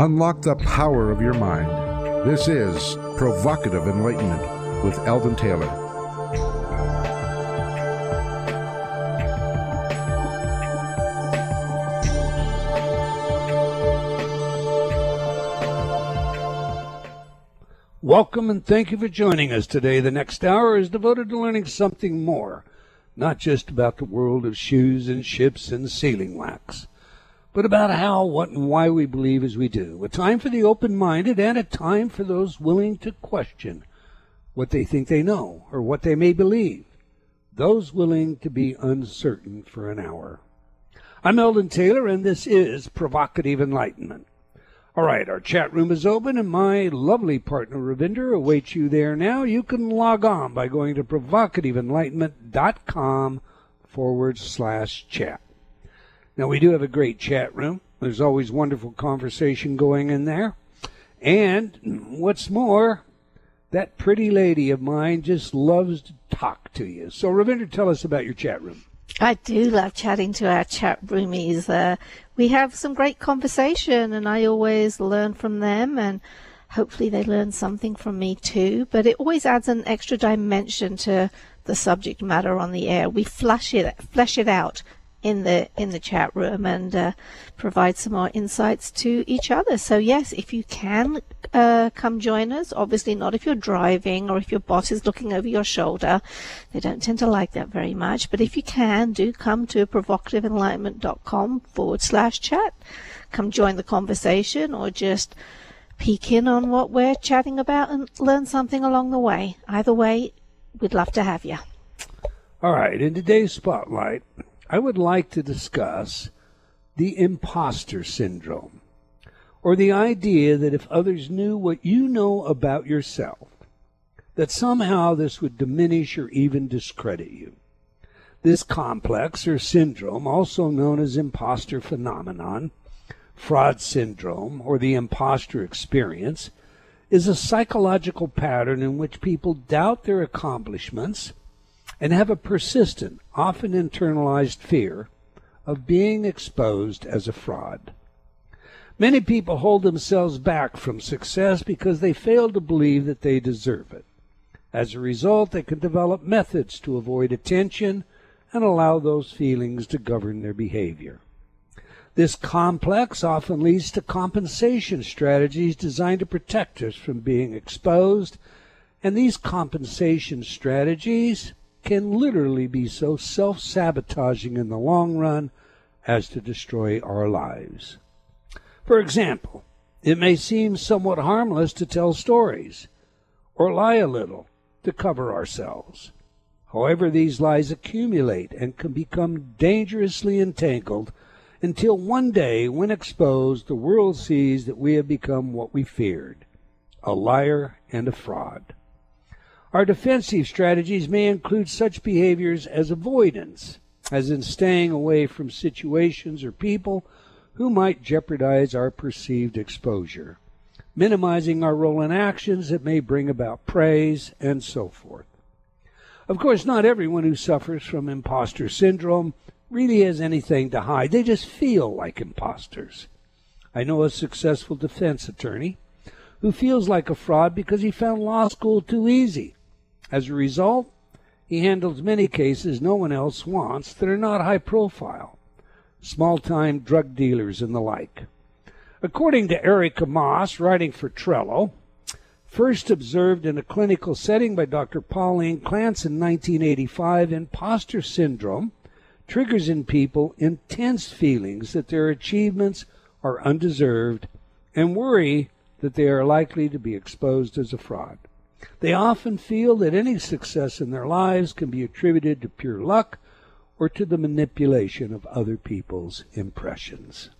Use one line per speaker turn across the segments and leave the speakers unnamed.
Unlock the power of your mind. This is Provocative Enlightenment with Eldon Taylor.
Welcome and thank you for joining us today. The next hour is devoted to learning something more, not just about the world of shoes and ships and sealing wax, but about how, what, and why we believe as we do. A time for the open minded and a time for those willing to question what they think they know or what they may believe. Those willing to be uncertain for an hour. I'm Eldon Taylor, and this is Provocative Enlightenment. All right, our chat room is open, and my lovely partner Ravinder awaits you there now. You can log on by going to provocativeenlightenment.com forward slash chat. Now, we do have a great chat room. There's always wonderful conversation going in there. And what's more, that pretty lady of mine just loves to talk to you. So, Ravinder, tell us about your chat room.
I do love chatting to our chat roomies. Uh, we have some great conversation, and I always learn from them, and hopefully they learn something from me too. But it always adds an extra dimension to the subject matter on the air. We flesh it, flesh it out in the in the chat room and uh, provide some more insights to each other. So yes, if you can uh, come join us, obviously not if you're driving or if your boss is looking over your shoulder. They don't tend to like that very much. But if you can, do come to provocativeenlightenment.com forward slash chat. Come join the conversation or just peek in on what we're chatting about and learn something along the way. Either way, we'd love to have you.
All right, in today's spotlight, I would like to discuss the imposter syndrome, or the idea that if others knew what you know about yourself, that somehow this would diminish or even discredit you. This complex or syndrome, also known as imposter phenomenon, fraud syndrome, or the imposter experience, is a psychological pattern in which people doubt their accomplishments and have a persistent, often internalized fear of being exposed as a fraud. Many people hold themselves back from success because they fail to believe that they deserve it. As a result, they can develop methods to avoid attention and allow those feelings to govern their behavior. This complex often leads to compensation strategies designed to protect us from being exposed, and these compensation strategies can literally be so self sabotaging in the long run as to destroy our lives. For example, it may seem somewhat harmless to tell stories or lie a little to cover ourselves. However, these lies accumulate and can become dangerously entangled until one day, when exposed, the world sees that we have become what we feared a liar and a fraud. Our defensive strategies may include such behaviors as avoidance, as in staying away from situations or people who might jeopardize our perceived exposure, minimizing our role in actions that may bring about praise, and so forth. Of course, not everyone who suffers from imposter syndrome really has anything to hide. They just feel like imposters. I know a successful defense attorney who feels like a fraud because he found law school too easy. As a result, he handles many cases no one else wants that are not high profile, small time drug dealers and the like. According to Erica Moss, writing for Trello, first observed in a clinical setting by Dr. Pauline Clance in 1985, imposter syndrome triggers in people intense feelings that their achievements are undeserved and worry that they are likely to be exposed as a fraud. They often feel that any success in their lives can be attributed to pure luck or to the manipulation of other people's impressions.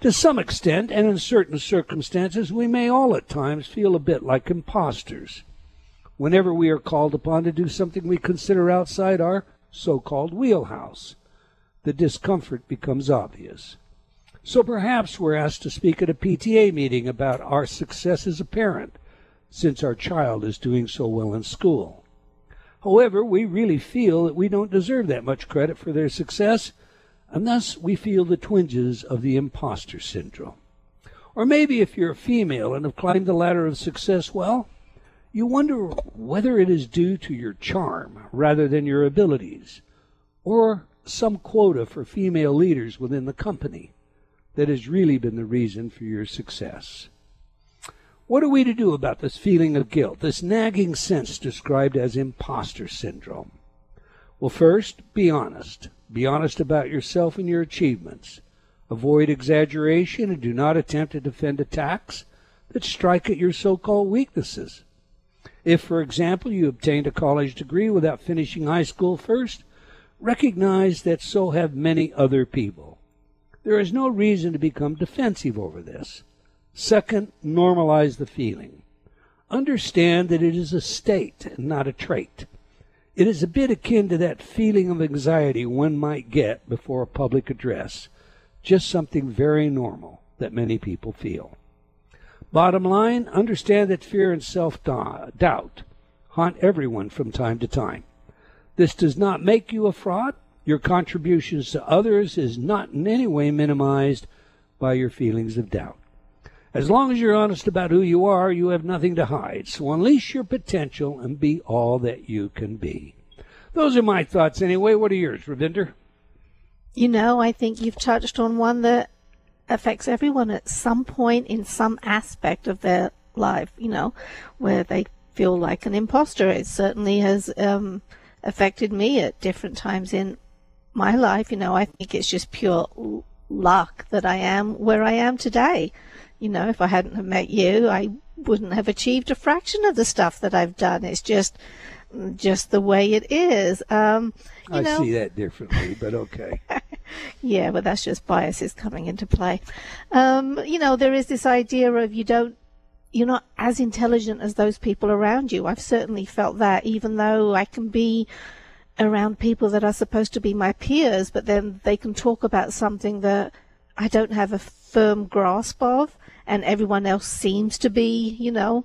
To some extent, and in certain circumstances, we may all at times feel a bit like impostors. Whenever we are called upon to do something we consider outside our so called wheelhouse, the discomfort becomes obvious. So perhaps we're asked to speak at a PTA meeting about our success as a parent since our child is doing so well in school. However, we really feel that we don't deserve that much credit for their success, and thus we feel the twinges of the imposter syndrome. Or maybe if you're a female and have climbed the ladder of success well, you wonder whether it is due to your charm rather than your abilities, or some quota for female leaders within the company that has really been the reason for your success. What are we to do about this feeling of guilt, this nagging sense described as imposter syndrome? Well, first, be honest. Be honest about yourself and your achievements. Avoid exaggeration and do not attempt to defend attacks that strike at your so called weaknesses. If, for example, you obtained a college degree without finishing high school first, recognize that so have many other people. There is no reason to become defensive over this. Second, normalize the feeling. Understand that it is a state and not a trait. It is a bit akin to that feeling of anxiety one might get before a public address, just something very normal that many people feel. Bottom line, understand that fear and self doubt haunt everyone from time to time. This does not make you a fraud. Your contributions to others is not in any way minimized by your feelings of doubt. As long as you're honest about who you are, you have nothing to hide. So unleash your potential and be all that you can be. Those are my thoughts anyway. What are yours, Ravinder?
You know, I think you've touched on one that affects everyone at some point in some aspect of their life, you know, where they feel like an imposter. It certainly has um, affected me at different times in my life. You know, I think it's just pure luck that I am where I am today. You know, if I hadn't have met you, I wouldn't have achieved a fraction of the stuff that I've done. It's just just the way it is. Um,
I
know,
see that differently, but okay.
yeah, but that's just biases coming into play. Um, you know, there is this idea of you don't, you're not as intelligent as those people around you. I've certainly felt that, even though I can be around people that are supposed to be my peers, but then they can talk about something that I don't have a firm grasp of, and everyone else seems to be, you know,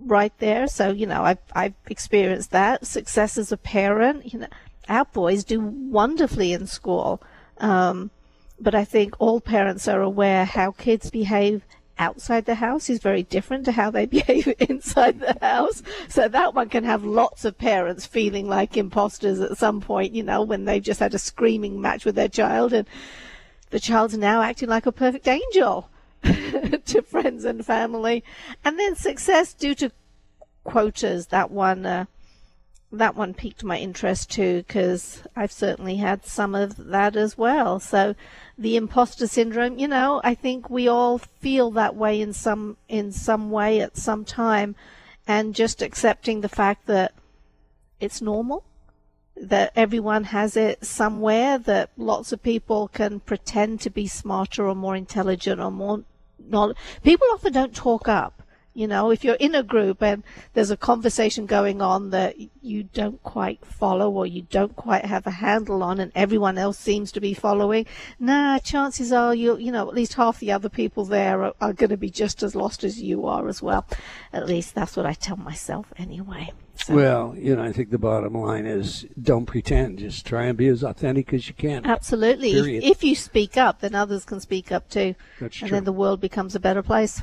right there. So, you know, I've, I've experienced that. Success as a parent, you know, our boys do wonderfully in school. Um, but I think all parents are aware how kids behave outside the house is very different to how they behave inside the house. So that one can have lots of parents feeling like imposters at some point, you know, when they've just had a screaming match with their child and the child's now acting like a perfect angel to friends and family. And then success due to quotas, that one, uh, that one piqued my interest too because I've certainly had some of that as well. So the imposter syndrome, you know, I think we all feel that way in some in some way at some time and just accepting the fact that it's normal that everyone has it somewhere that lots of people can pretend to be smarter or more intelligent or more not people often don't talk up you know, if you're in a group and there's a conversation going on that you don't quite follow or you don't quite have a handle on and everyone else seems to be following, nah, chances are you you know, at least half the other people there are, are going to be just as lost as you are as well. At least that's what I tell myself anyway.
So. Well, you know, I think the bottom line is don't pretend. Just try and be as authentic as you can.
Absolutely. If, if, you speak up, then others can speak up too.
That's
and
true.
then the world becomes a better place.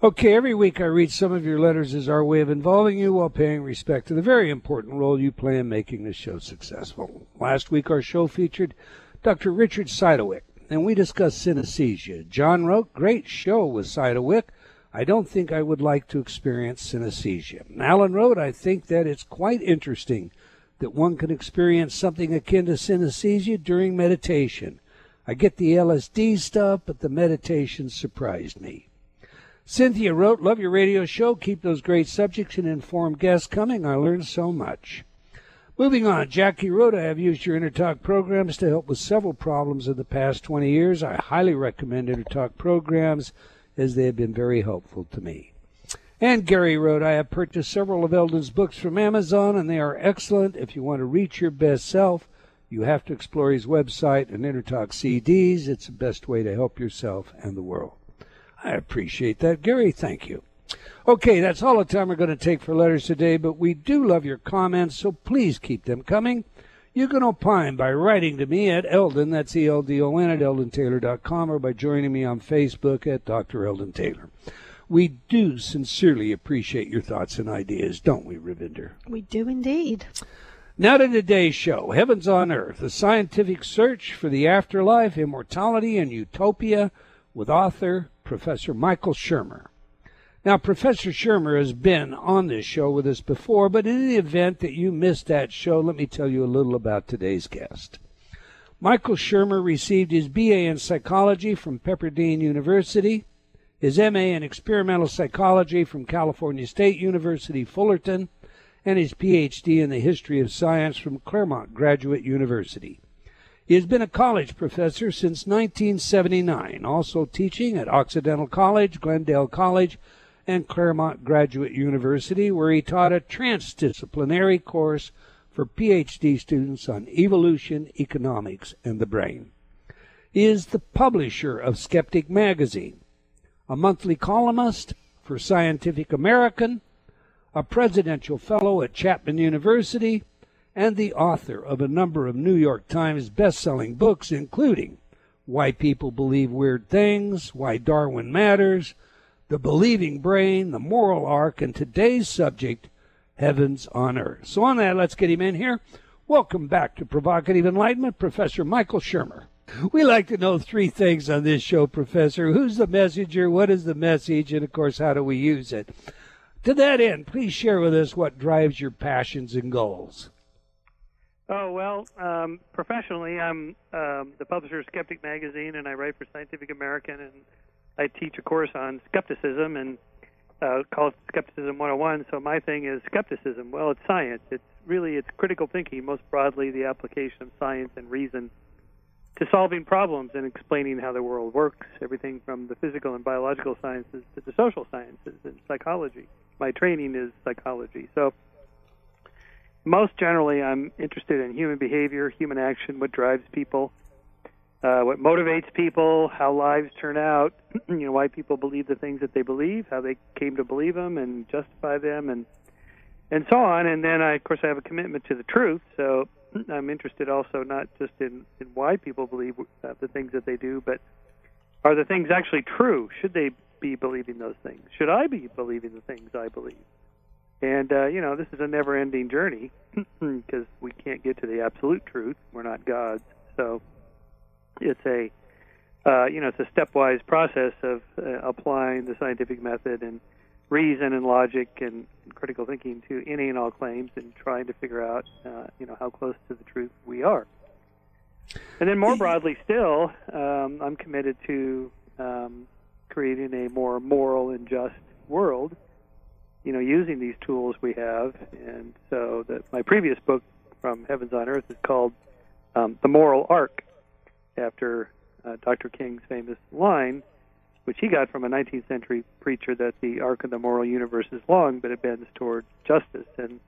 Okay, every week I read some of your letters as our way of involving you while paying respect to the very important role you play in making this show successful. Last week our show featured Dr. Richard Cytowic, and we discussed synesthesia. John wrote, Great show with Cytowic. I don't think I would like to experience synesthesia. Alan wrote, I think that it's quite interesting that one can experience something akin to synesthesia during meditation. I get the LSD stuff, but the meditation surprised me. Cynthia wrote, Love your radio show. Keep those great subjects and informed guests coming. I learned so much. Moving on, Jackie wrote, I have used your InnerTalk programs to help with several problems in the past 20 years. I highly recommend InnerTalk programs as they have been very helpful to me. And Gary wrote, I have purchased several of Eldon's books from Amazon and they are excellent. If you want to reach your best self, you have to explore his website and InnerTalk CDs. It's the best way to help yourself and the world. I appreciate that. Gary, thank you. Okay, that's all the time we're going to take for letters today, but we do love your comments, so please keep them coming. You can opine by writing to me at Eldon, that's E-L-D-O-N, at eldontaylor.com, or by joining me on Facebook at Dr. Eldon Taylor. We do sincerely appreciate your thoughts and ideas, don't we, Ravinder?
We do indeed.
Now to today's show Heavens on Earth, a scientific search for the afterlife, immortality, and utopia with author Professor Michael Shermer. Now, Professor Shermer has been on this show with us before, but in the event that you missed that show, let me tell you a little about today's guest. Michael Shermer received his BA in psychology from Pepperdine University, his MA in experimental psychology from California State University, Fullerton, and his PhD in the history of science from Claremont Graduate University. He has been a college professor since 1979, also teaching at Occidental College, Glendale College, and Claremont Graduate University, where he taught a transdisciplinary course for PhD students on evolution, economics, and the brain. He is the publisher of Skeptic Magazine, a monthly columnist for Scientific American, a presidential fellow at Chapman University, and the author of a number of New York Times best-selling books, including Why People Believe Weird Things, Why Darwin Matters, the believing brain, the moral arc, and today's subject, heavens on earth. So, on that, let's get him in here. Welcome back to Provocative Enlightenment, Professor Michael Shermer. We like to know three things on this show, Professor. Who's the messenger? What is the message? And, of course, how do we use it? To that end, please share with us what drives your passions and goals.
Oh, well, um, professionally, I'm um, the publisher of Skeptic Magazine, and I write for Scientific American and I teach a course on skepticism and uh, call it Skepticism 101. So my thing is skepticism. Well, it's science. It's really it's critical thinking, most broadly the application of science and reason to solving problems and explaining how the world works. Everything from the physical and biological sciences to the social sciences and psychology. My training is psychology. So most generally, I'm interested in human behavior, human action, what drives people uh, what motivates people, how lives turn out, you know, why people believe the things that they believe, how they came to believe them and justify them, and and so on. And then, I, of course, I have a commitment to the truth. So I'm interested also not just in, in why people believe uh, the things that they do, but are the things actually true? Should they be believing those things? Should I be believing the things I believe? And uh, you know, this is a never-ending journey because we can't get to the absolute truth. We're not gods, so it's a uh, you know it's a stepwise process of uh, applying the scientific method and reason and logic and, and, critical thinking to any and all claims and trying to figure out uh, you know how close to the truth we are. And then more broadly still, um, I'm committed to um, creating a more moral and just world. You know, using these tools we have, and so that my previous book from Heavens on Earth is called um, The Moral Arc after uh, Dr. King's famous line, which he got from a 19th century preacher that the arc of the moral universe is long, but it bends toward justice. And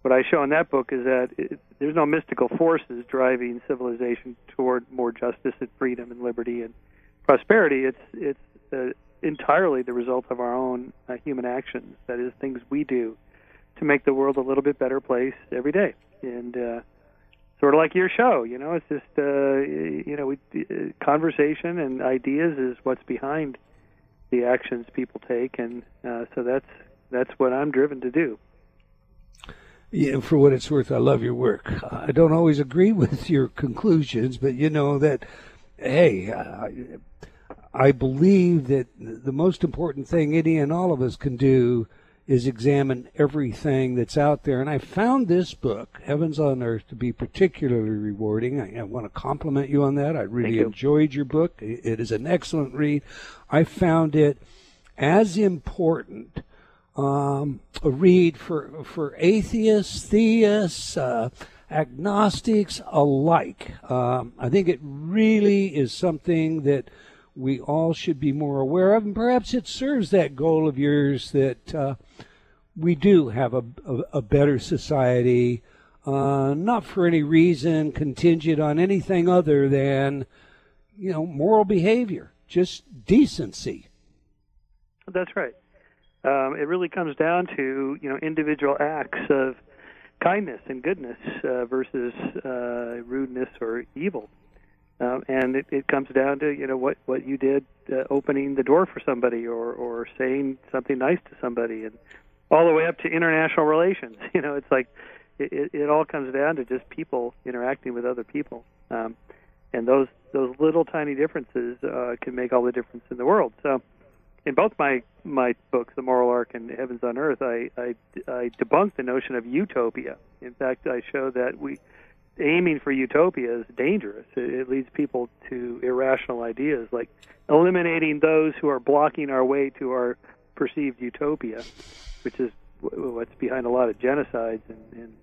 what I show in that book is that it, there's no mystical forces driving civilization toward more justice and freedom and liberty and prosperity. It's it's uh, entirely the result of our own uh, human actions. That is, things we do to make the world a little bit better place every day. And uh, sort of like your show. You know, it's just uh, you know, we, uh, conversation and ideas is what's behind the actions people take, and uh, so that's that's what I'm driven to do.
Yeah, for what it's worth, I love your work. I don't always agree with your conclusions, but you know that, hey, I, I believe that the most important thing any and all of us can do is examine everything that's out there. And I found this book, Heavens on Earth, to be particularly rewarding. I, I want to compliment you on that. I really
you.
enjoyed your book. It is an excellent read. I found it as important um, a read for for atheists, theists, uh, agnostics alike. Um, I think it really is something that we all should be more aware of, and perhaps it serves that goal of yours that uh, we do have a, a, a better society, uh, not for any reason contingent on anything other than, you know, moral behavior, just decency.
That's right. Um, it really comes down to you know individual acts of kindness and goodness uh, versus uh, rudeness or evil. Um, and it, it comes down to you know what what you did uh, opening the door for somebody or or saying something nice to somebody and all the way up to international relations. You know it's like it, it all comes down to just people interacting with other people. Um, and those those little tiny differences uh, can make all the difference in the world. So in both my my books the moral arc and heavens on earth I, I i debunk the notion of utopia. In fact i show that we aiming for utopia is dangerous. It, it leads people to irrational ideas, like eliminating those who are blocking our way to our perceived utopia, which is what's behind a lot of genocides and, and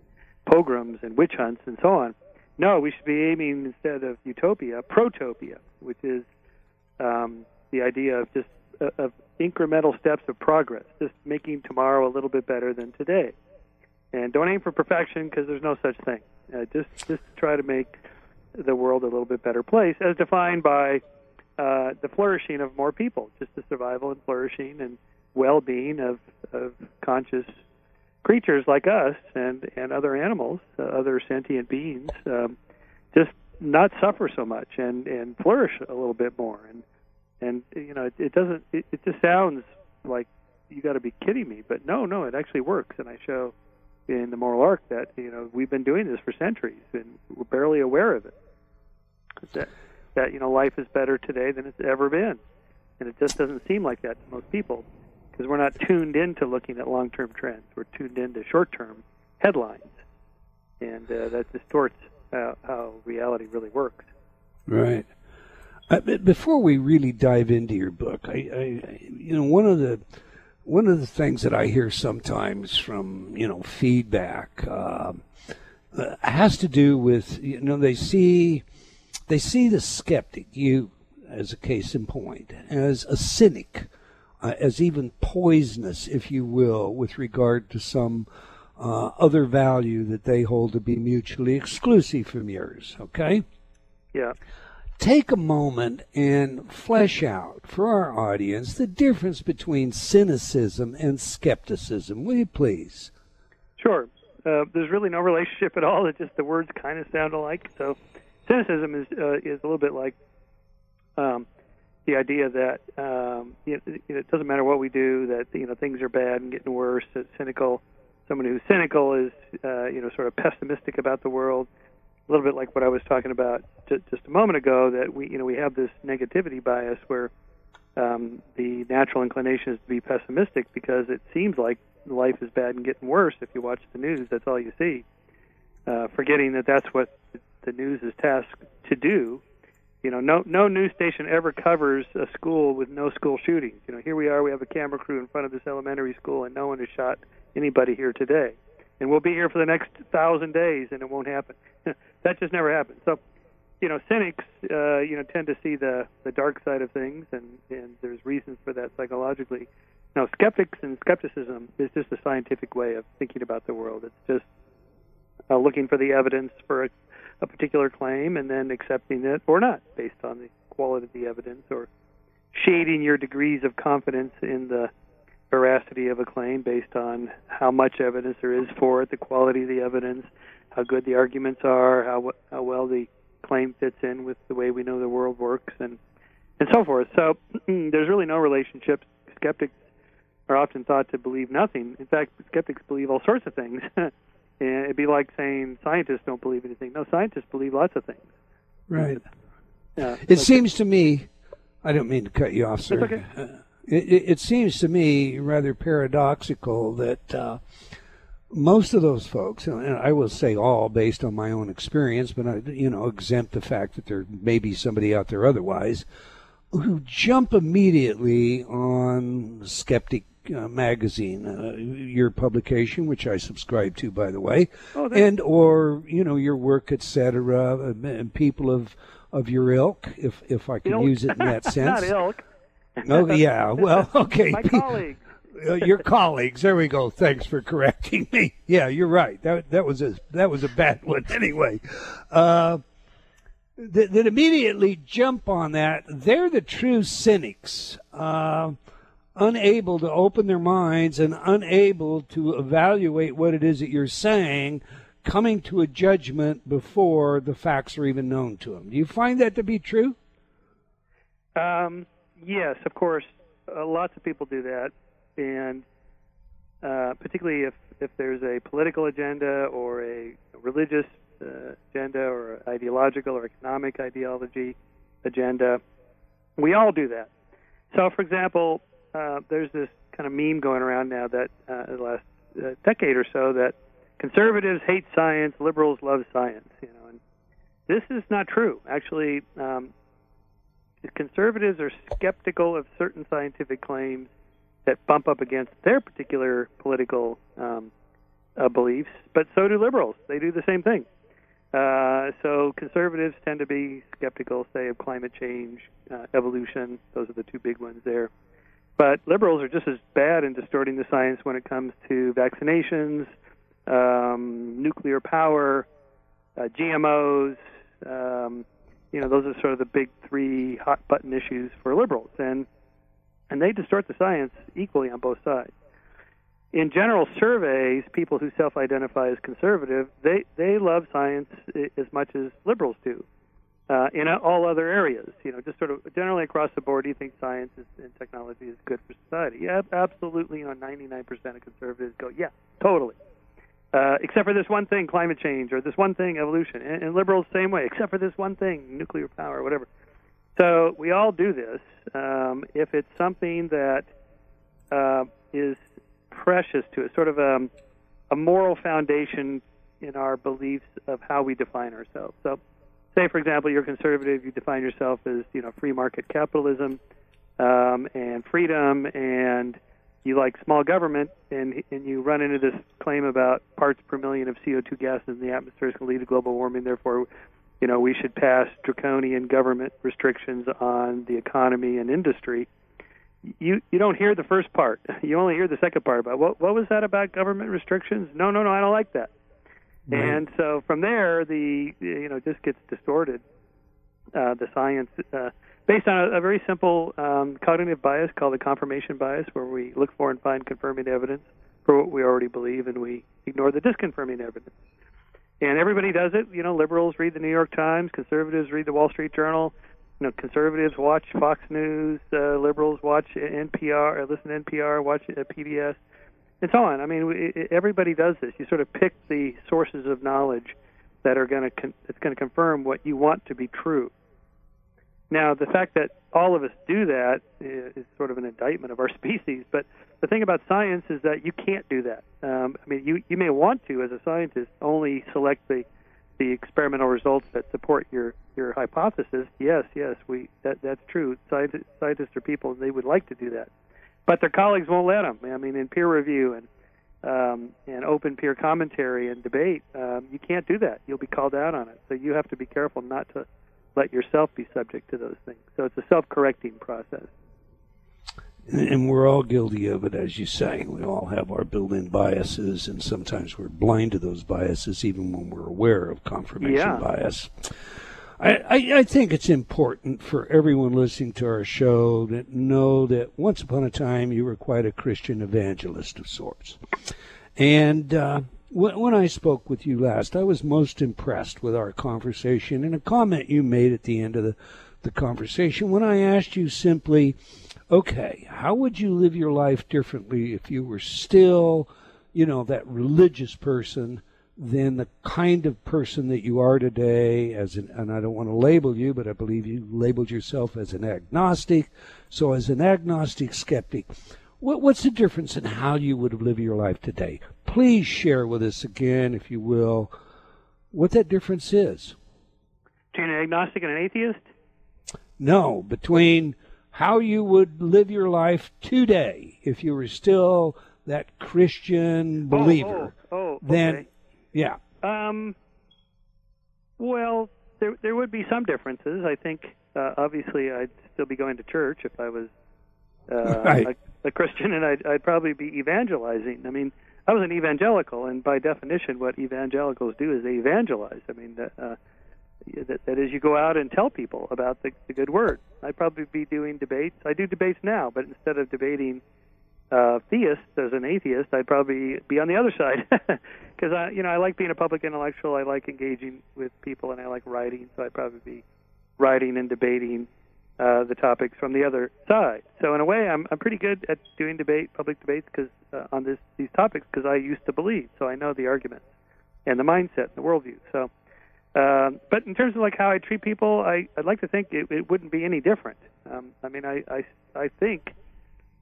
pogroms and witch hunts and so on. No, we should be aiming instead of utopia, protopia, which is um, the idea of just uh, of incremental steps of progress, just making tomorrow a little bit better than today. And don't aim for perfection because there's no such thing. Uh, just just try to make the world a little bit better place, as defined by uh, the flourishing of more people, just the survival and flourishing and well-being of, of conscious creatures like us and and other animals, uh, other sentient beings, um, just not suffer so much and and flourish a little bit more. And and you know, it, it doesn't. It, it just sounds like you got to be kidding me, but no, no, it actually works, and I show in the moral arc that you know we've been doing this for centuries and we're barely aware of it. That that you know life is better today than it's ever been, and it just doesn't seem like that to most people because we're not tuned into looking at long-term trends. We're tuned into short-term headlines, and uh, that distorts how, how reality really works.
Right. Uh, before we really dive into your book, I, I, you know, one of the one of the things that I hear sometimes from you know feedback uh, uh, has to do with you know they see they see the skeptic you as a case in point as a cynic uh, as even poisonous if you will with regard to some uh, other value that they hold to be mutually exclusive from yours okay?
Yeah
take a moment and flesh out for our audience the difference between cynicism and skepticism. Will you please?
Sure. Uh, there's really no relationship at all. It's just the words kind of sound alike. So, cynicism is uh, is a little bit like um, the idea that um, you know, it doesn't matter what we do, that you know things are bad and getting worse. It's cynical. Someone who's cynical is uh, you know sort of pessimistic about the world a little bit like what I was talking about just, just a moment ago that we you know we have this negativity bias where um, the natural inclination is to be pessimistic because it seems like life is bad and getting worse. If you watch the news, that's all you see. Uh, forgetting that that's what the news is tasked to do. You know, no no news station ever covers a school with no school shootings. You know, here we are, we have a camera crew in front of this elementary school, and no one has shot anybody here today. And we'll be here for the next thousand days, and it won't happen. that just never happens. So, you know, cynics, uh, you know, tend to see the the dark side of things, and and there's reasons for that psychologically. Now, skeptics and skepticism is just a scientific way of thinking about the world. It's just uh, looking for the evidence for a, a particular claim and then accepting it or not based on the quality of the evidence, or shading your degrees of confidence in the veracity of a claim based on how much evidence there is for it, the quality of the evidence, how good the arguments are, how how well the claim fits in with the way we know the world works, and and so forth. So there's really no relationship. Skeptics are often thought to believe nothing. In fact, skeptics believe all sorts of things. it'd be like saying scientists don't believe anything. No, scientists believe lots of things.
Right. Uh, it like seems to me. I don't mean to cut you off, sir.
It's Okay.
It, it, seems to me rather paradoxical that uh, most of those folks, and I will say all based on my own experience, but I, you know, exempt the fact that there may be somebody out there otherwise, who jump immediately on Skeptic uh, magazine, uh, your publication, which I subscribe to, by the way,
oh,
and or you know your work, etc., and people of of your ilk, if if I can use it in that sense.
Not ilk.
Oh yeah, well, okay.
My colleagues
uh, your colleagues. There we go. Thanks for correcting me. Yeah, you're right. That that was a that was a bad one anyway. Uh, that, that, immediately jump on that. They're the true cynics. Uh, unable to open their minds and unable to evaluate what it is that you're saying, coming to a judgment before the facts are even known to them. Do you find that to be true?
Um, yes, of course. Uh, lots of people do that, and uh, particularly if if there's a political agenda or a religious uh, agenda or ideological or economic ideology agenda, we all do that. So, for example, uh, there's this kind of meme going around now that uh, the last uh, decade or so that conservatives hate science, liberals love science. You know, and this is not true. Actually, um, conservatives are skeptical of certain scientific claims that bump up against their particular political um, uh, beliefs, but so do liberals. They do the same thing. Uh, so conservatives tend to be skeptical, say, of climate change, uh, evolution. Those are the two big ones there. But liberals are just as bad in distorting the science when it comes to vaccinations, um, nuclear power, uh, GMOs. Um, you know, those are sort of the big three hot button issues for liberals, and and they distort the science equally on both sides. In general surveys, people who self-identify as conservative, they they love science as much as liberals do. Uh, in all other areas, you know, just sort of generally across the board, do you think science is, and technology is good for society? Yeah, absolutely. You know, 99% of conservatives go, yeah, totally. Uh, except for this one thing, climate change, or this one thing, evolution. And, and liberals, same way, except for this one thing, nuclear power, whatever. So we all do this. Um, if it's something that uh, is precious to us, sort of a, um, a moral foundation in our beliefs of how we define ourselves. So, say for example, you're conservative, you define yourself as you know free market capitalism um, and freedom, and you like small government, and and you run into this claim about parts per million of CO2 gas in the atmosphere is going to lead to global warming. Therefore, you know we should pass draconian government restrictions on the economy and industry you you don't hear the first part. You only hear the second part about what what was that about government restrictions? No, no, no, I don't like that. Right. And so from there, the you know just gets distorted. Uh, the science uh, based on a, a very simple um, cognitive bias called the confirmation bias, where we look for and find confirming evidence for what we already believe, and we ignore the disconfirming evidence. And everybody does it. You know, liberals read the New York Times, conservatives read the Wall Street Journal you know, conservatives watch Fox News, uh, liberals watch NPR, uh, listen to NPR, watch uh, PBS, and so on. I mean, everybody does this. You sort of pick the sources of knowledge that are going to con- that's going to confirm what you want to be true. Now, the fact that all of us do that is sort of an indictment of our species. But the thing about science is that you can't do that. Um, I mean, you you may want to, as a scientist, only select the the experimental results that support your your hypothesis, yes, yes, we that that's true. Scientists, scientists are people; they would like to do that, but their colleagues won't let them. I mean, in peer review and um, and open peer commentary and debate, um, you can't do that. You'll be called out on it. So you have to be careful not to let yourself be subject to those things. So it's a self-correcting process.
And we're all guilty of it, as you say. We all have our built in biases, and sometimes we're blind to those biases even when we're aware of confirmation
yeah.
bias. I, I, I, think it's important for everyone listening to our show to know that once upon a time you were quite a Christian evangelist of sorts. And uh, when, I spoke with you last, I was most impressed with our conversation and a comment you made at the end of the, the conversation when I asked you simply, okay, how would you live your life differently if you were still, you know, that religious person than the kind of person that you are today as an, and I don't want to label you, but I believe you labeled yourself as an agnostic. So as an agnostic skeptic, what, what's the difference in how you would live your life today? Please share with us again, if you will, what that difference is.
Between an agnostic and an atheist?
No, between how you would live your life today if you were still that Christian believer.
Oh, oh, oh okay.
Then, yeah.
Um. Well, there there would be some differences. I think uh, obviously I'd still be going to church if I was uh,
right.
A, Christian, and I'd, I'd probably be evangelizing. I mean, I was an evangelical, and by definition, what evangelicals do is they evangelize. I mean, uh, that, that is, you go out and tell people about the, the good word. I'd probably be doing debates. I do debates now, but instead of debating uh, theists as an atheist, I'd probably be on the other side because I, you know, I like being a public intellectual. I like engaging with people, and I like writing. So I'd probably be writing and debating uh, the topics from the other side. So in a way, I'm I'm pretty good at doing debate, public debates, because uh, on this these topics, because I used to believe, so I know the arguments and the mindset and the worldview. So, um, but in terms of like how I treat people, I I'd like to think it, it wouldn't be any different. Um, I mean, I, I I think,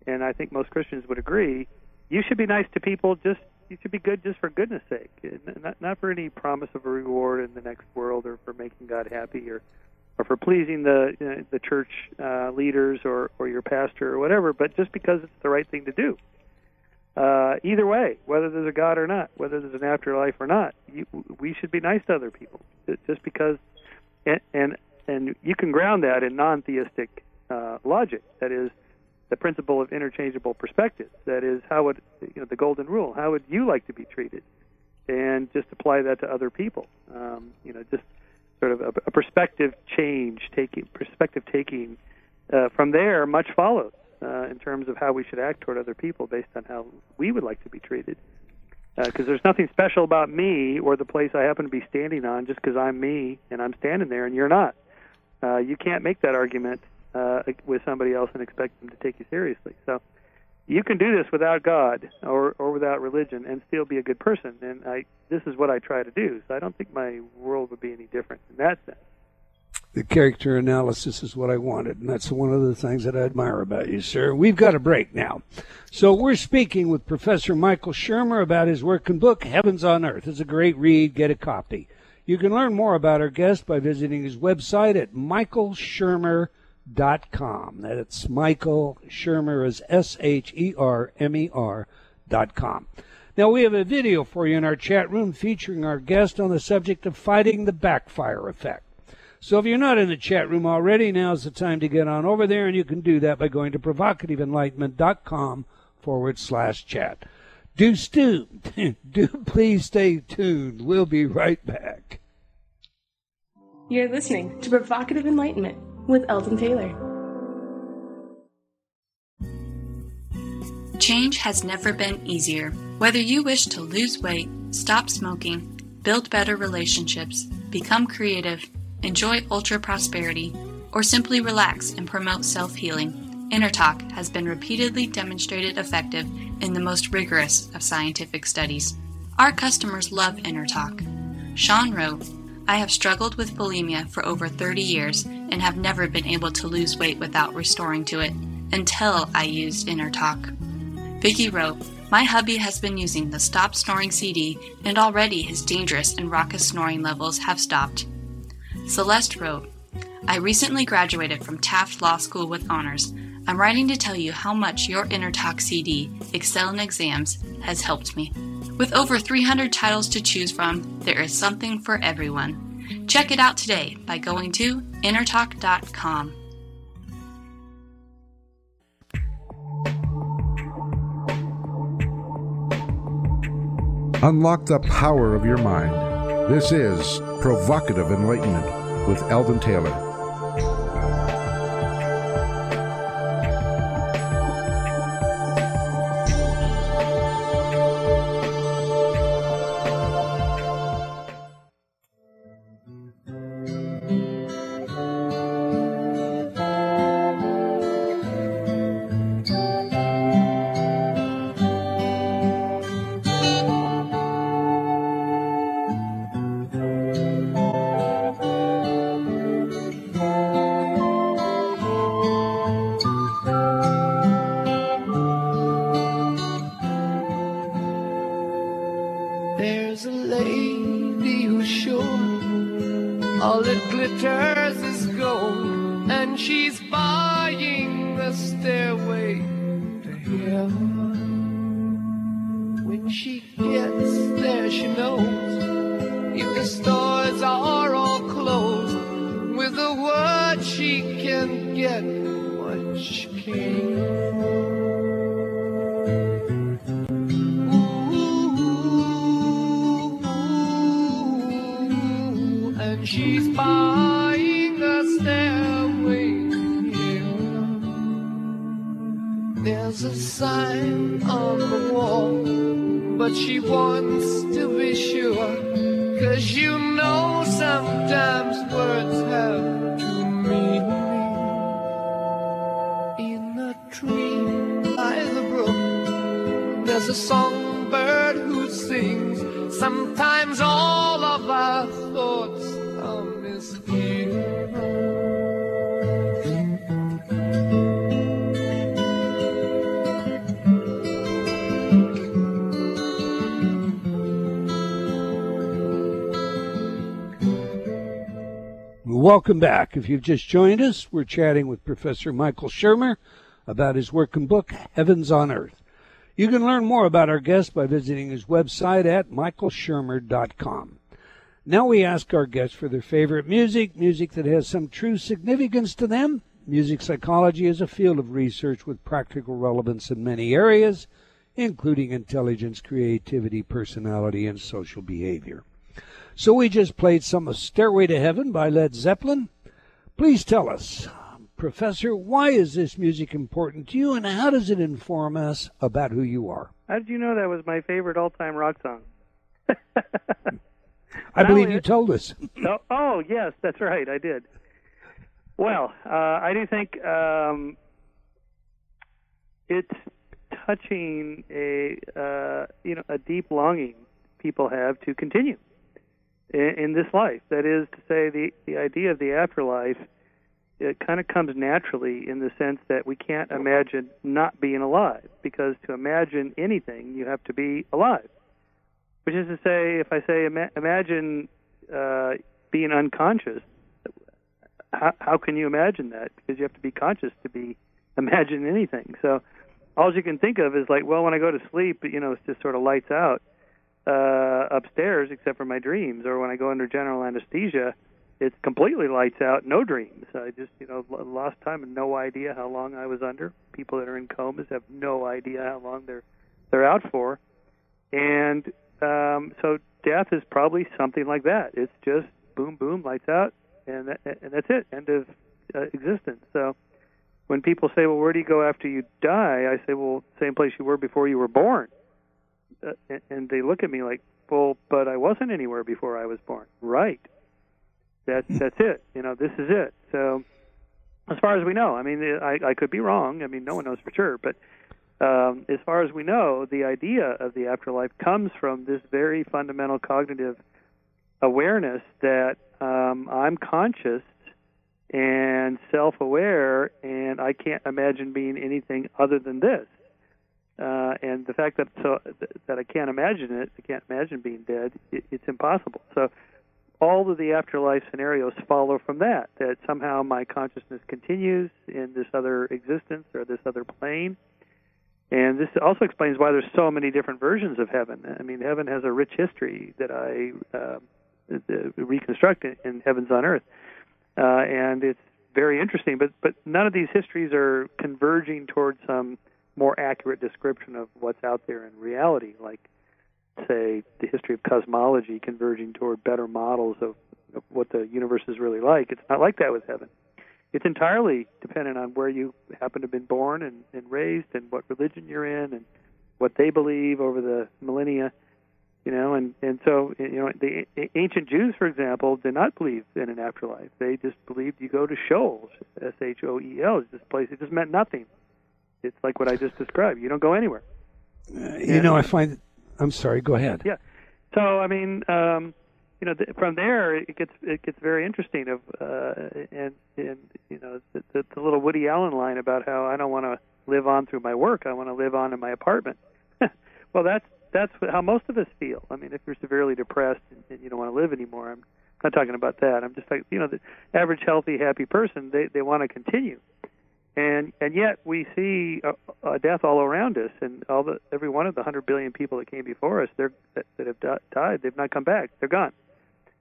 and I think most Christians would agree, you should be nice to people. Just you should be good just for goodness sake, not not for any promise of a reward in the next world or for making God happy or or for pleasing the you know, the church uh, leaders or or your pastor or whatever, but just because it's the right thing to do. Uh, either way, whether there's a God or not, whether there's an afterlife or not, you, we should be nice to other people. Just because, and and, and you can ground that in non-theistic uh, logic. That is, the principle of interchangeable perspectives. That is, how would you know the golden rule? How would you like to be treated? And just apply that to other people. Um, you know, just sort of a, a perspective change, taking perspective taking. Uh, from there, much follows uh, in terms of how we should act toward other people based on how we would like to be treated. Because uh, there's nothing special about me or the place I happen to be standing on just because I'm me and I'm standing there and you're not. Uh, you can't make that argument uh, with somebody else and expect them to take you seriously. So you can do this without God or, or without religion and still be a good person. And I, this is what I try to do. So I don't think my world would be any different in that sense
the character analysis is what I wanted, and that's one of the things that I admire about you, sir. We've got a break now. So we're speaking with Professor Michael Shermer about his work and book, Heavens on Earth. It's a great read. Get a copy. You can learn more about our guest by visiting his website at michaelshermer.com. That's Michael Shermer is S H E R M E R dot com. Now we have a video for you in our chat room featuring our guest on the subject of fighting the backfire effect. So if you're not in the chat room already, now's the time to get on over there, and you can do that by going to provocativeenlightenment.com forward slash chat. Do stu- do please stay tuned. We'll be right back.
You're listening to Provocative Enlightenment with Eldon Taylor.
Change has never been easier. Whether you wish to lose weight, stop smoking, build better relationships, become creative, enjoy ultra prosperity, or simply relax and promote self healing, InnerTalk has been repeatedly demonstrated effective in the most rigorous of scientific studies. Our customers love InnerTalk. Sean wrote, I have struggled with bulimia for over 30 years and have never been able to lose weight without restoring to it until I used InnerTalk. Vicky wrote, My hubby has been using the Stop Snoring CD and already his dangerous and raucous snoring levels have stopped. Celeste wrote, I recently graduated from Taft Law School with honors. I'm writing to tell you how much your InnerTalk CD, Excel in Exams, has helped me. With over 300 titles to choose from, there is something for everyone. Check it out today by going to innertalk.com.
Unlock the power of your mind. This is Provocative Enlightenment with Eldon Taylor.
forget what she and she's buying a stairway here. There's a sign on the wall, but she won't.
Welcome back. If you've just joined us, we're chatting with Professor Michael Shermer about his work and book, Heavens on Earth. You can learn more about our guest by visiting his website at michaelshermer.com. Now we ask our guests for their favorite music, music that has some true significance to them. Music psychology is a field of research with practical relevance in many areas, including intelligence, creativity, personality, and social behavior. So we just played some of Stairway to Heaven by Led Zeppelin. Please tell us, Professor, why is this music important to you and how does it inform us about who you are?
How did you know that was my favorite all-time rock song?
I believe you told us.
oh, oh, yes, that's right, I did. Well, uh, I do think um, it's touching a uh, you know a deep longing people have to continue in, in this life. That is to say, the the idea of the afterlife it kind of comes naturally in the sense that we can't imagine not being alive because to imagine anything you have to be alive. Which is to say, if I say ima- imagine uh, being unconscious, how, how can you imagine that? Because you have to be conscious to be imagine anything. So all you can think of is like, well, when I go to sleep, you know, it's just sort of lights out uh, upstairs, except for my dreams. Or when I go under general anesthesia, it's completely lights out, no dreams. I just, you know, lost time and no idea how long I was under. People that are in comas have no idea how long they're they're out for, and um, so death is probably something like that. It's just boom, boom, lights out, and that, and that's it, end of uh, existence. So when people say, "Well, where do you go after you die?" I say, "Well, same place you were before you were born." Uh, and they look at me like, "Well, but I wasn't anywhere before I was born." Right. That's that's it. You know, this is it. So, as far as we know, I mean, I, I could be wrong. I mean, no one knows for sure, but um, as far as we know, the idea of the afterlife comes from this very fundamental cognitive awareness that um, I'm conscious and self-aware, and I can't imagine being anything other than this. Uh, and the fact that so that I can't imagine it, I can't imagine being dead. It, it's impossible. So all of the afterlife scenarios follow from that. That somehow my consciousness continues in this other existence or this other plane. And this also explains why there's so many different versions of heaven. I mean, heaven has a rich history that I uh, reconstruct in Heavens on Earth, uh, and it's very interesting. But but none of these histories are converging towards some more accurate description of what's out there in reality, like say the history of cosmology converging toward better models of, of what the universe is really like. It's not like that with heaven. It's entirely dependent on where you happen to have been born and, and raised and what religion you're in and what they believe over the millennia you know and and so you know the ancient jews for example did not believe in an afterlife they just believed you go to sheol s h o e l this place it just meant nothing it's like what i just described. You don't go anywhere.
Uh, you know i find i'm sorry go ahead.
Yeah. So i mean um you know th- from there it gets it gets very interesting of uh and and you know the, the, the little woody allen line about how i don't want to live on through my work i want to live on in my apartment. Well that's that's how most of us feel. I mean, if you're severely depressed and, and you don't want to live anymore, I'm not talking about that. I'm just like you know, the average healthy, happy person they they want to continue, and and yet we see a, a death all around us, and all the every one of the hundred billion people that came before us, they're that, that have di- died, they've not come back, they're gone.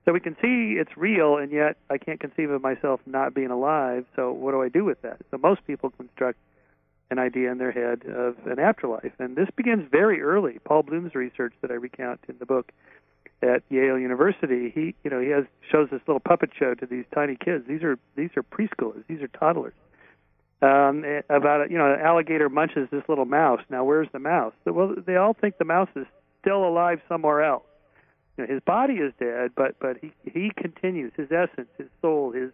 So we can see it's real, and yet I can't conceive of myself not being alive. So what do I do with that? So most people construct an idea in their head of an afterlife. And this begins very early. Paul Bloom's research that I recount in the book at Yale University, he you know he has shows this little puppet show to these tiny kids. These are these are preschoolers. These are toddlers, um, eh, about you know, an alligator munches this little mouse. Now, where's the mouse? Well, they all think the mouse is still alive somewhere else. You know, his body is dead, but but he he continues. His essence, his soul, his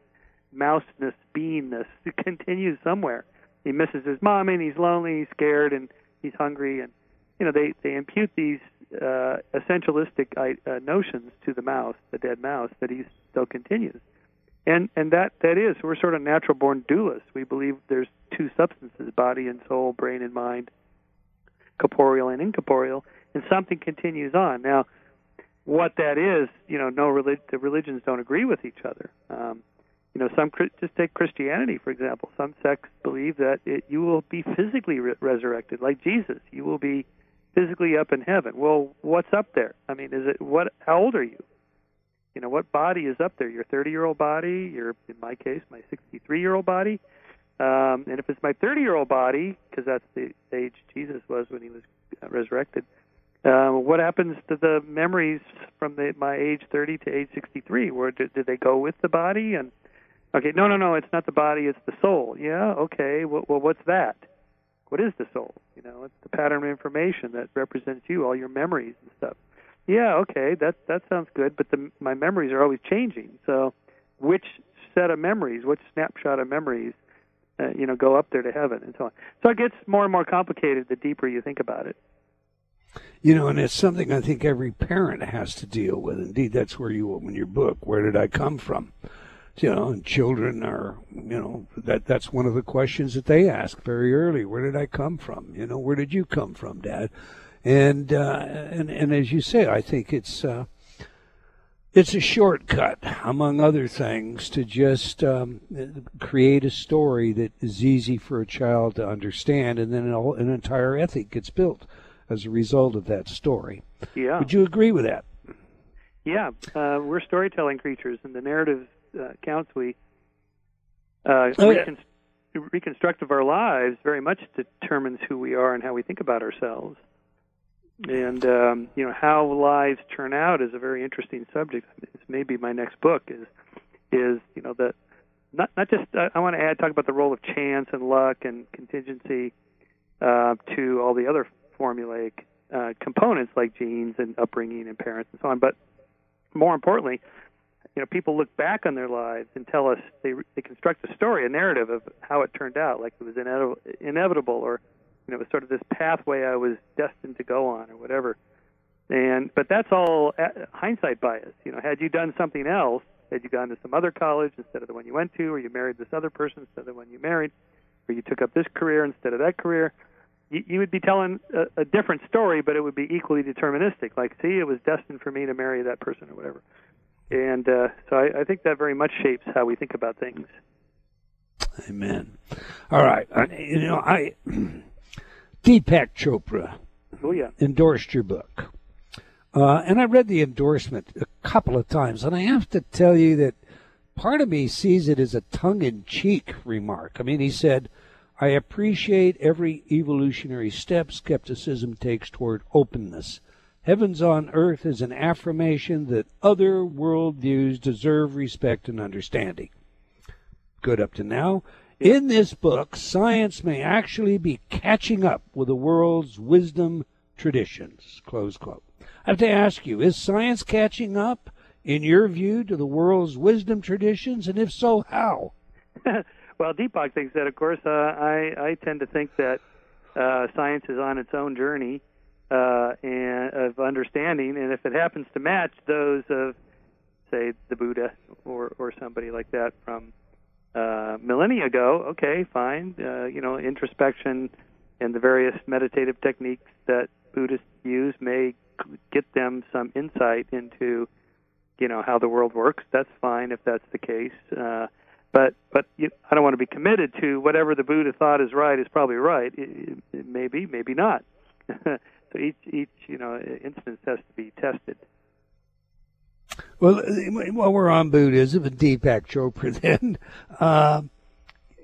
mouseness, beingness continues somewhere. He misses his mommy, and he's lonely, he's scared, and he's hungry, and you know they they impute these uh, essentialistic uh, notions to the mouse, the dead mouse, that he still continues. And and that that is we're sort of natural born dualists. We believe there's two substances, body and soul, brain and mind, corporeal and incorporeal, and something continues on. Now, what that is, you know, no relig- the religions don't agree with each other. Um, you know, some just take Christianity for example. Some sects believe that it, you will be physically re- resurrected, like Jesus. You will be physically up in heaven. Well, what's up there? I mean, is it what? How old are you? You know, what body is up there? Your 30-year-old body, your, in my case, my 63-year-old body. Um, and if it's my 30-year-old body, because that's the age Jesus was when he was uh, resurrected, uh, what happens to the memories from the, my age 30 to age 63? Where did, did they go with the body? And okay, no, no, no, it's not the body, it's the soul. Yeah, okay. Well, well what's that? What is the soul? You know, it's the pattern of information that represents you, all your memories and stuff yeah, okay, that that sounds good, but the, my memories are always changing. So, which set of memories, which snapshot of memories, uh, you know, go up there to heaven and so on. So it gets more and more complicated the deeper you think about it.
You know, and it's something I think every parent has to deal with. Indeed, that's where you open your book. Where did I come from? You know, and children are, you know, that that's one of the questions that they ask very early. Where did I come from? You know, where did you come from, Dad? And uh, and and as you say, I think it's uh, it's a shortcut, among other things, to just um, create a story that is easy for a child to understand, and then an, an entire ethic gets built as a result of that story.
Yeah.
Would you agree with that?
Yeah, uh, we're storytelling creatures, and the narrative uh, accounts we uh, oh, recon- yeah. reconstruct of our lives very much determines who we are and how we think about ourselves and um, you know how lives turn out is a very interesting subject. It's maybe my next book is is you know that not not just uh, I want to add talk about the role of chance and luck and contingency uh, to all the other formulaic uh, components like genes and upbringing and parents and so on. But more importantly, you know people look back on their lives and tell us they they construct a story, a narrative of how it turned out, like it was inevitable or it was sort of this pathway I was destined to go on or whatever. And but that's all uh, hindsight bias. You know, had you done something else, had you gone to some other college instead of the one you went to, or you married this other person instead of the one you married, or you took up this career instead of that career, you, you would be telling a, a different story, but it would be equally deterministic. Like, see, it was destined for me to marry that person or whatever. And uh, so I, I think that very much shapes how we think about things.
Amen. All right, you know I. Deepak Chopra
oh, yeah.
endorsed your book. Uh, and I read the endorsement a couple of times, and I have to tell you that part of me sees it as a tongue in cheek remark. I mean, he said, I appreciate every evolutionary step skepticism takes toward openness. Heavens on earth is an affirmation that other worldviews deserve respect and understanding. Good up to now. In this book, science may actually be catching up with the world's wisdom traditions. Close quote. I have to ask you, is science catching up, in your view, to the world's wisdom traditions? And if so, how?
well, Deepak thinks that, of course. Uh, I, I tend to think that uh, science is on its own journey uh, and of understanding, and if it happens to match those of, say, the Buddha or, or somebody like that from uh, millennia ago, okay, fine. Uh, you know, introspection and the various meditative techniques that Buddhists use may get them some insight into, you know, how the world works. That's fine if that's the case. Uh, but but you, I don't want to be committed to whatever the Buddha thought is right is probably right. It, it may be, maybe not. so each each you know instance has to be tested.
Well, while we're on Buddhism Deepak Chopra, then uh,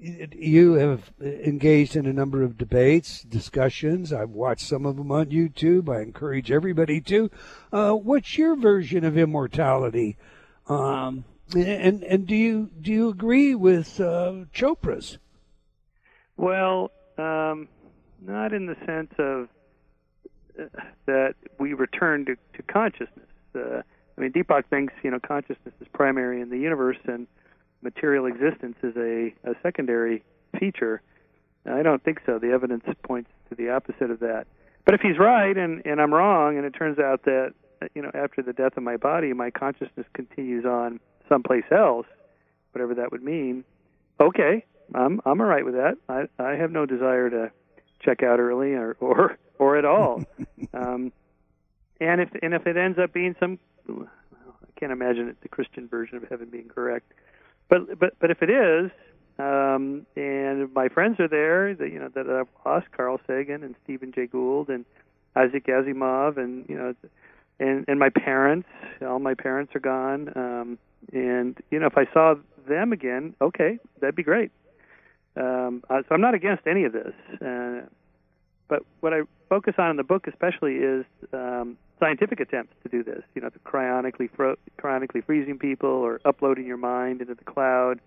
you have engaged in a number of debates, discussions. I've watched some of them on YouTube. I encourage everybody to. Uh, what's your version of immortality? Um, and and do you do you agree with uh, Chopra's?
Well, um, not in the sense of uh, that we return to, to consciousness. Uh, I mean, Deepak thinks you know consciousness is primary in the universe and material existence is a, a secondary feature. I don't think so. The evidence points to the opposite of that. But if he's right and, and I'm wrong, and it turns out that you know after the death of my body, my consciousness continues on someplace else, whatever that would mean. Okay, I'm I'm all right with that. I I have no desire to check out early or or or at all. um, and if and if it ends up being some, I can't imagine it the Christian version of heaven being correct. But but but if it is, um, and my friends are there, that you know that I've lost Carl Sagan and Stephen Jay Gould and Isaac Asimov, and you know, and and my parents, all my parents are gone. Um, and you know, if I saw them again, okay, that'd be great. Um, uh, so I'm not against any of this. Uh, but what I focus on in the book, especially, is um, scientific attempts to do this. You know, the cryonically fro- cryonically freezing people or uploading your mind into the cloud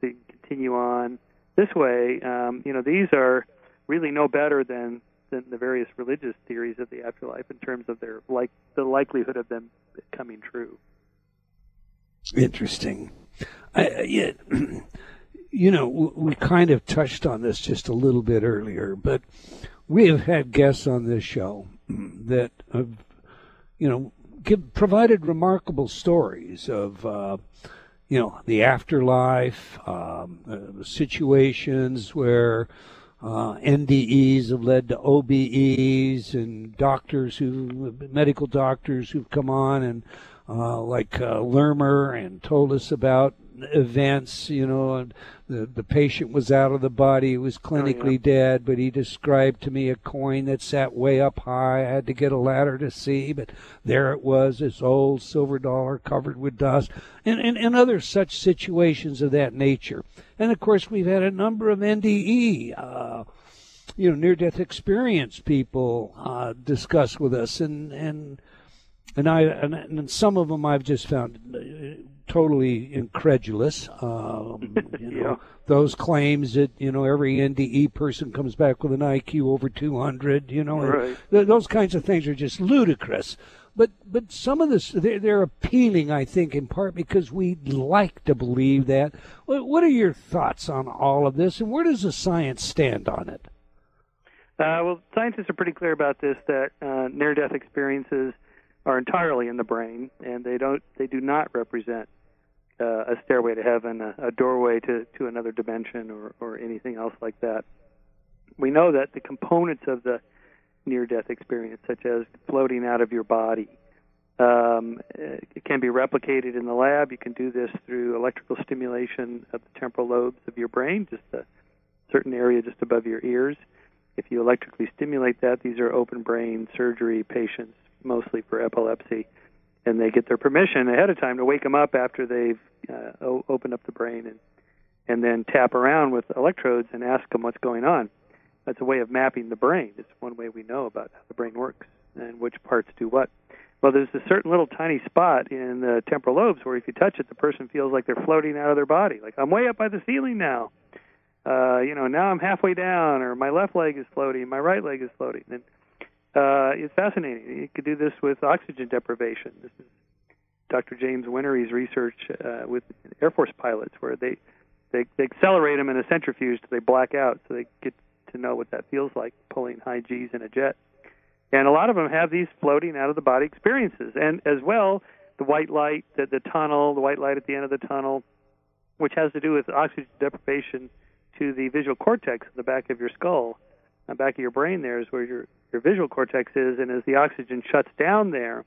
can continue on. This way, um, you know, these are really no better than than the various religious theories of the afterlife in terms of their like the likelihood of them coming true.
Interesting. I, yeah, you know, we kind of touched on this just a little bit earlier, but we have had guests on this show that have, you know, give, provided remarkable stories of, uh, you know, the afterlife, um, uh, situations where uh, NDEs have led to OBEs, and doctors who, medical doctors who've come on and uh, like uh, Lerma and told us about events, you know, and the, the patient was out of the body, he was clinically oh, yeah. dead, but he described to me a coin that sat way up high. I had to get a ladder to see, but there it was, this old silver dollar covered with dust, and, and, and other such situations of that nature. And of course, we've had a number of NDE. Uh, you know, near-death experience people uh, discuss with us, and and and I and, and some of them I've just found uh, totally incredulous. Um, you know, yeah. those claims that you know every NDE person comes back with an IQ over 200. You know,
right.
th- those kinds of things are just ludicrous. But but some of this they're, they're, appealing, I think, in part because we like to believe that. What, what are your thoughts on all of this, and where does the science stand on it?
Uh, well, scientists are pretty clear about this that uh, near-death experiences are entirely in the brain, and they don't they do not represent uh, a stairway to heaven, a, a doorway to, to another dimension, or, or anything else like that. We know that the components of the near death experience, such as floating out of your body, um, it can be replicated in the lab. You can do this through electrical stimulation of the temporal lobes of your brain, just a certain area just above your ears. If you electrically stimulate that, these are open brain surgery patients, mostly for epilepsy and they get their permission ahead of time to wake them up after they've uh, o- opened up the brain and and then tap around with electrodes and ask them what's going on. That's a way of mapping the brain. It's one way we know about how the brain works and which parts do what. Well, there's a certain little tiny spot in the temporal lobes where if you touch it, the person feels like they're floating out of their body. Like I'm way up by the ceiling now. Uh, you know, now I'm halfway down, or my left leg is floating, my right leg is floating, and uh, it's fascinating. You could do this with oxygen deprivation. This is Dr. James Whinnery's research uh, with Air Force pilots, where they, they they accelerate them in a centrifuge till they black out, so they get to know what that feels like pulling high G's in a jet. And a lot of them have these floating out of the body experiences, and as well the white light, the, the tunnel, the white light at the end of the tunnel, which has to do with oxygen deprivation to the visual cortex in the back of your skull the back of your brain there is where your your visual cortex is, and as the oxygen shuts down there,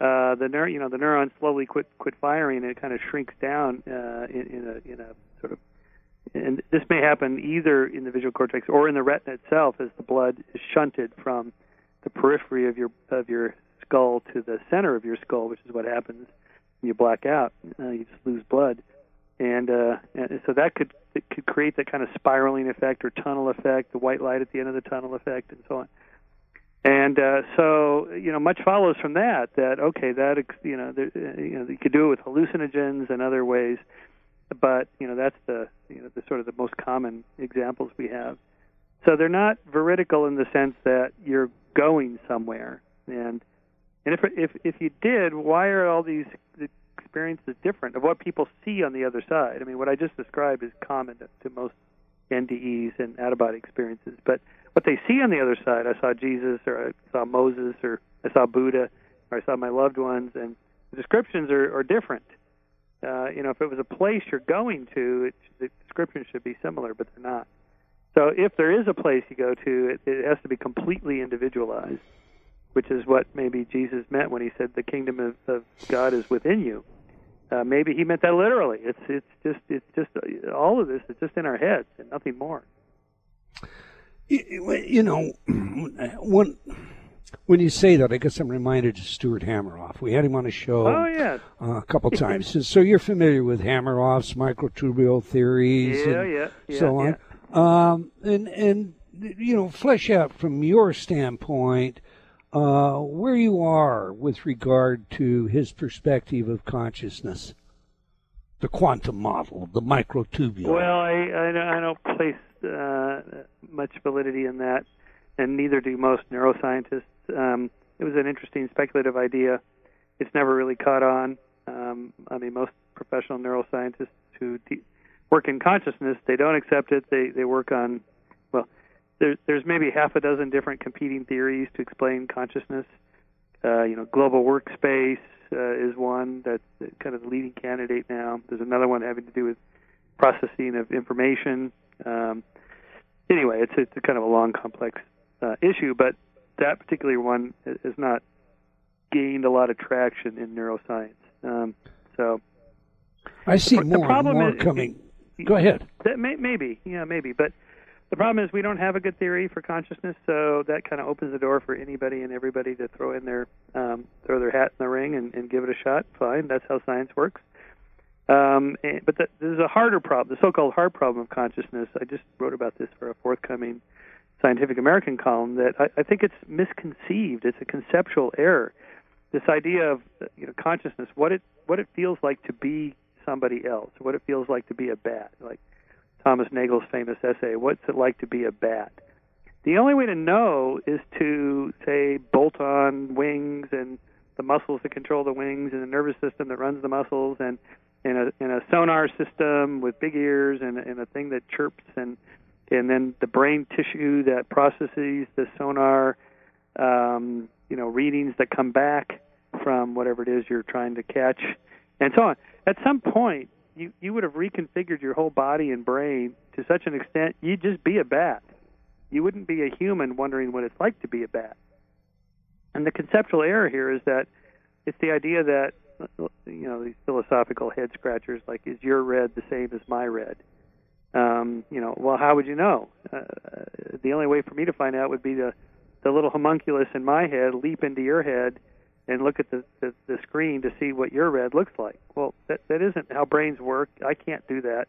uh, the neur- you know the neurons slowly quit quit firing, and it kind of shrinks down uh, in, in a in a sort of and this may happen either in the visual cortex or in the retina itself as the blood is shunted from the periphery of your of your skull to the center of your skull, which is what happens when you black out. Uh, you just lose blood and, uh, and so that could could create that kind of spiraling effect or tunnel effect, the white light at the end of the tunnel effect, and so on. And uh, so, you know, much follows from that. That okay, that you know, there, uh, you know, you could do it with hallucinogens and other ways. but you know that's the you know the sort of the most common examples we have. So they're not veridical in the sense that you're going somewhere, and and if if if you did, why are all these experiences different of what people see on the other side? I mean, what I just described is common to, to most NDEs and out of body experiences, but what they see on the other side, I saw Jesus, or I saw Moses, or I saw Buddha, or I saw my loved ones, and the descriptions are, are different. Uh, you know, if it was a place you're going to, it, the description should be similar, but they're not. So if there is a place you go to, it, it has to be completely individualized, which is what maybe Jesus meant when he said the kingdom of, of God is within you. Uh, maybe he meant that literally. It's it's just it's just all of this is just in our heads and nothing more.
You, know, when when you say that, I guess I'm reminded of Stuart Hameroff. We had him on a show
Oh yes,
uh, a couple times. so you're familiar with Hameroff's microtubule theories
yeah,
and
yeah, yeah,
so on. Um, and and you know, flesh out from your standpoint uh, where you are with regard to his perspective of consciousness, the quantum model, the microtubule.
Well, I I I don't place uh, much validity in that, and neither do most neuroscientists. Um, it was an interesting speculative idea. It's never really caught on. Um, I mean, most professional neuroscientists who de- work in consciousness, they don't accept it. They they work on well, there, there's maybe half a dozen different competing theories to explain consciousness. Uh, you know, global workspace uh, is one that's kind of the leading candidate now. There's another one having to do with processing of information. Um, anyway, it's it's a kind of a long, complex uh, issue, but that particular one has not gained a lot of traction in neuroscience. Um, so
I see
the
more and
problem
more
is-
coming. Go ahead.
that may, maybe, yeah, maybe, but the problem is we don't have a good theory for consciousness, so that kind of opens the door for anybody and everybody to throw in their um, throw their hat in the ring and, and give it a shot. Fine, that's how science works. Um, and, but the, there's a harder problem, the so-called hard problem of consciousness. I just wrote about this for a forthcoming Scientific American column. That I, I think it's misconceived. It's a conceptual error. This idea of you know consciousness, what it what it feels like to be somebody else, what it feels like to be a bat, like Thomas Nagel's famous essay, What's It Like to Be a Bat? The only way to know is to, say, bolt on wings and the muscles that control the wings and the nervous system that runs the muscles and in a, in a sonar system with big ears and, and a thing that chirps and, and then the brain tissue that processes the sonar, um, you know, readings that come back from whatever it is you're trying to catch and so on. At some point, you you would have reconfigured your whole body and brain to such an extent you'd just be a bat. You wouldn't be a human wondering what it's like to be a bat. And the conceptual error here is that it's the idea that you know these philosophical head scratchers like is your red the same as my red? Um, you know, well, how would you know? Uh, the only way for me to find out would be the the little homunculus in my head leap into your head and look at the, the, the screen to see what your red looks like. Well, that, that isn't how brains work. I can't do that.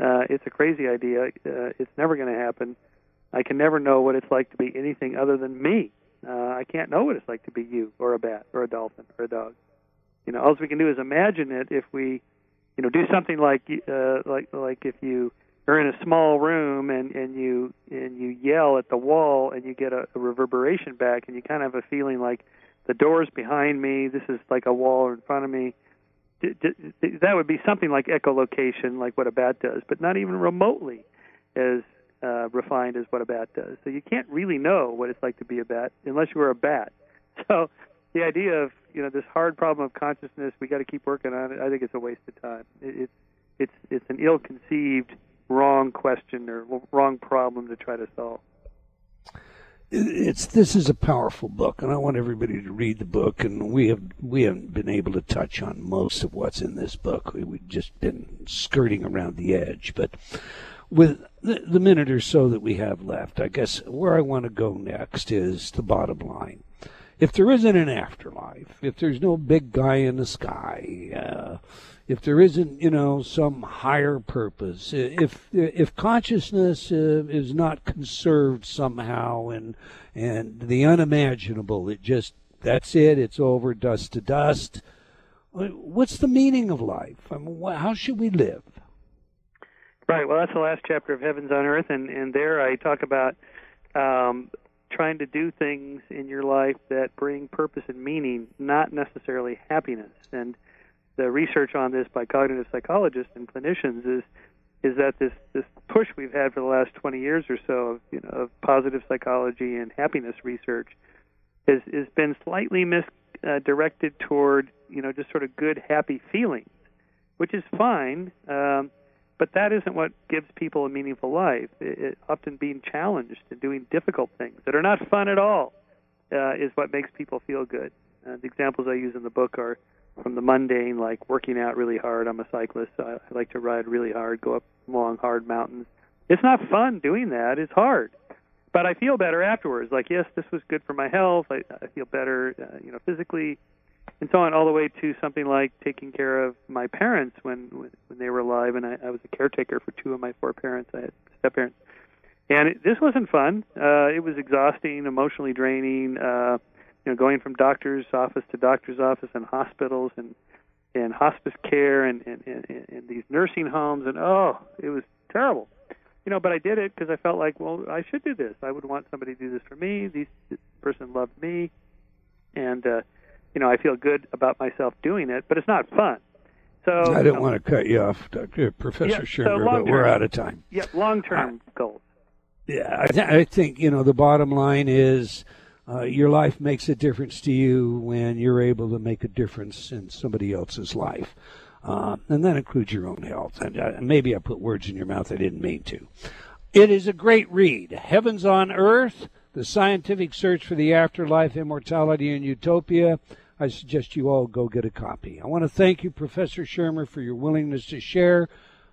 Uh, it's a crazy idea. Uh, it's never going to happen. I can never know what it's like to be anything other than me. Uh, I can't know what it's like to be you or a bat or a dolphin or a dog. You know, all we can do is imagine it. If we, you know, do something like uh, like like if you are in a small room and and you and you yell at the wall and you get a, a reverberation back and you kind of have a feeling like the door's behind me. This is like a wall in front of me. That would be something like echolocation, like what a bat does, but not even remotely as uh, refined as what a bat does. So you can't really know what it's like to be a bat unless you were a bat. So the idea of you know this hard problem of consciousness, we got to keep working on it. I think it's a waste of time. It, it's it's it's an ill-conceived, wrong question or wrong problem to try to solve
it's this is a powerful book, and I want everybody to read the book. And we have we haven't been able to touch on most of what's in this book. We, we've just been skirting around the edge. But with the, the minute or so that we have left, I guess where I want to go next is the bottom line. If there isn't an afterlife, if there's no big guy in the sky, uh, if there isn't, you know, some higher purpose, if if consciousness uh, is not conserved somehow, and and the unimaginable, it just that's it, it's over, dust to dust. What's the meaning of life? I mean, how should we live?
Right. Well, that's the last chapter of Heavens on Earth, and and there I talk about um, trying to do things in your life that bring purpose and meaning, not necessarily happiness. And the research on this by cognitive psychologists and clinicians is is that this this push we've had for the last 20 years or so of you know of positive psychology and happiness research has has been slightly misdirected uh, toward you know just sort of good happy feelings, which is fine. Um, but that isn't what gives people a meaningful life. It, it, often being challenged and doing difficult things that are not fun at all uh, is what makes people feel good. Uh, the examples I use in the book are from the mundane, like working out really hard. I'm a cyclist. So I, I like to ride really hard, go up long, hard mountains. It's not fun doing that. It's hard, but I feel better afterwards. Like, yes, this was good for my health. I, I feel better, uh, you know, physically, and so on, all the way to something like taking care of my parents when when, they were alive, and I, I was a caretaker for two of my four parents. I had step parents, and it, this wasn't fun. Uh, it was exhausting, emotionally draining. Uh, you know, going from doctor's office to doctor's office and hospitals and and hospice care and and, and, and these nursing homes and oh, it was terrible. You know, but I did it because I felt like, well, I should do this. I would want somebody to do this for me. These, this person loved me, and uh, you know, I feel good about myself doing it. But it's not fun. So
I didn't um, want to cut you off, Dr. Professor yeah, Shermer, so but we're out of time.
Yeah, long-term goals.
Yeah, I, th- I think you know the bottom line is uh, your life makes a difference to you when you're able to make a difference in somebody else's life. Uh, and that includes your own health. And uh, maybe I put words in your mouth I didn't mean to. It is a great read. Heavens on Earth, the scientific search for the afterlife, immortality, and utopia. I suggest you all go get a copy. I want to thank you, Professor Shermer, for your willingness to share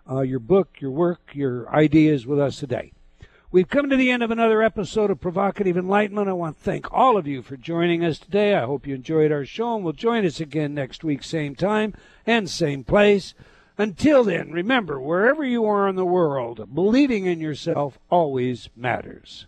uh, your book, your work, your ideas with us today. We've come to the end of another episode of Provocative Enlightenment. I want to thank all of you for joining us today. I hope you enjoyed our show and will join us again next week, same time and same place. Until then, remember, wherever you are in the world, believing in yourself always matters.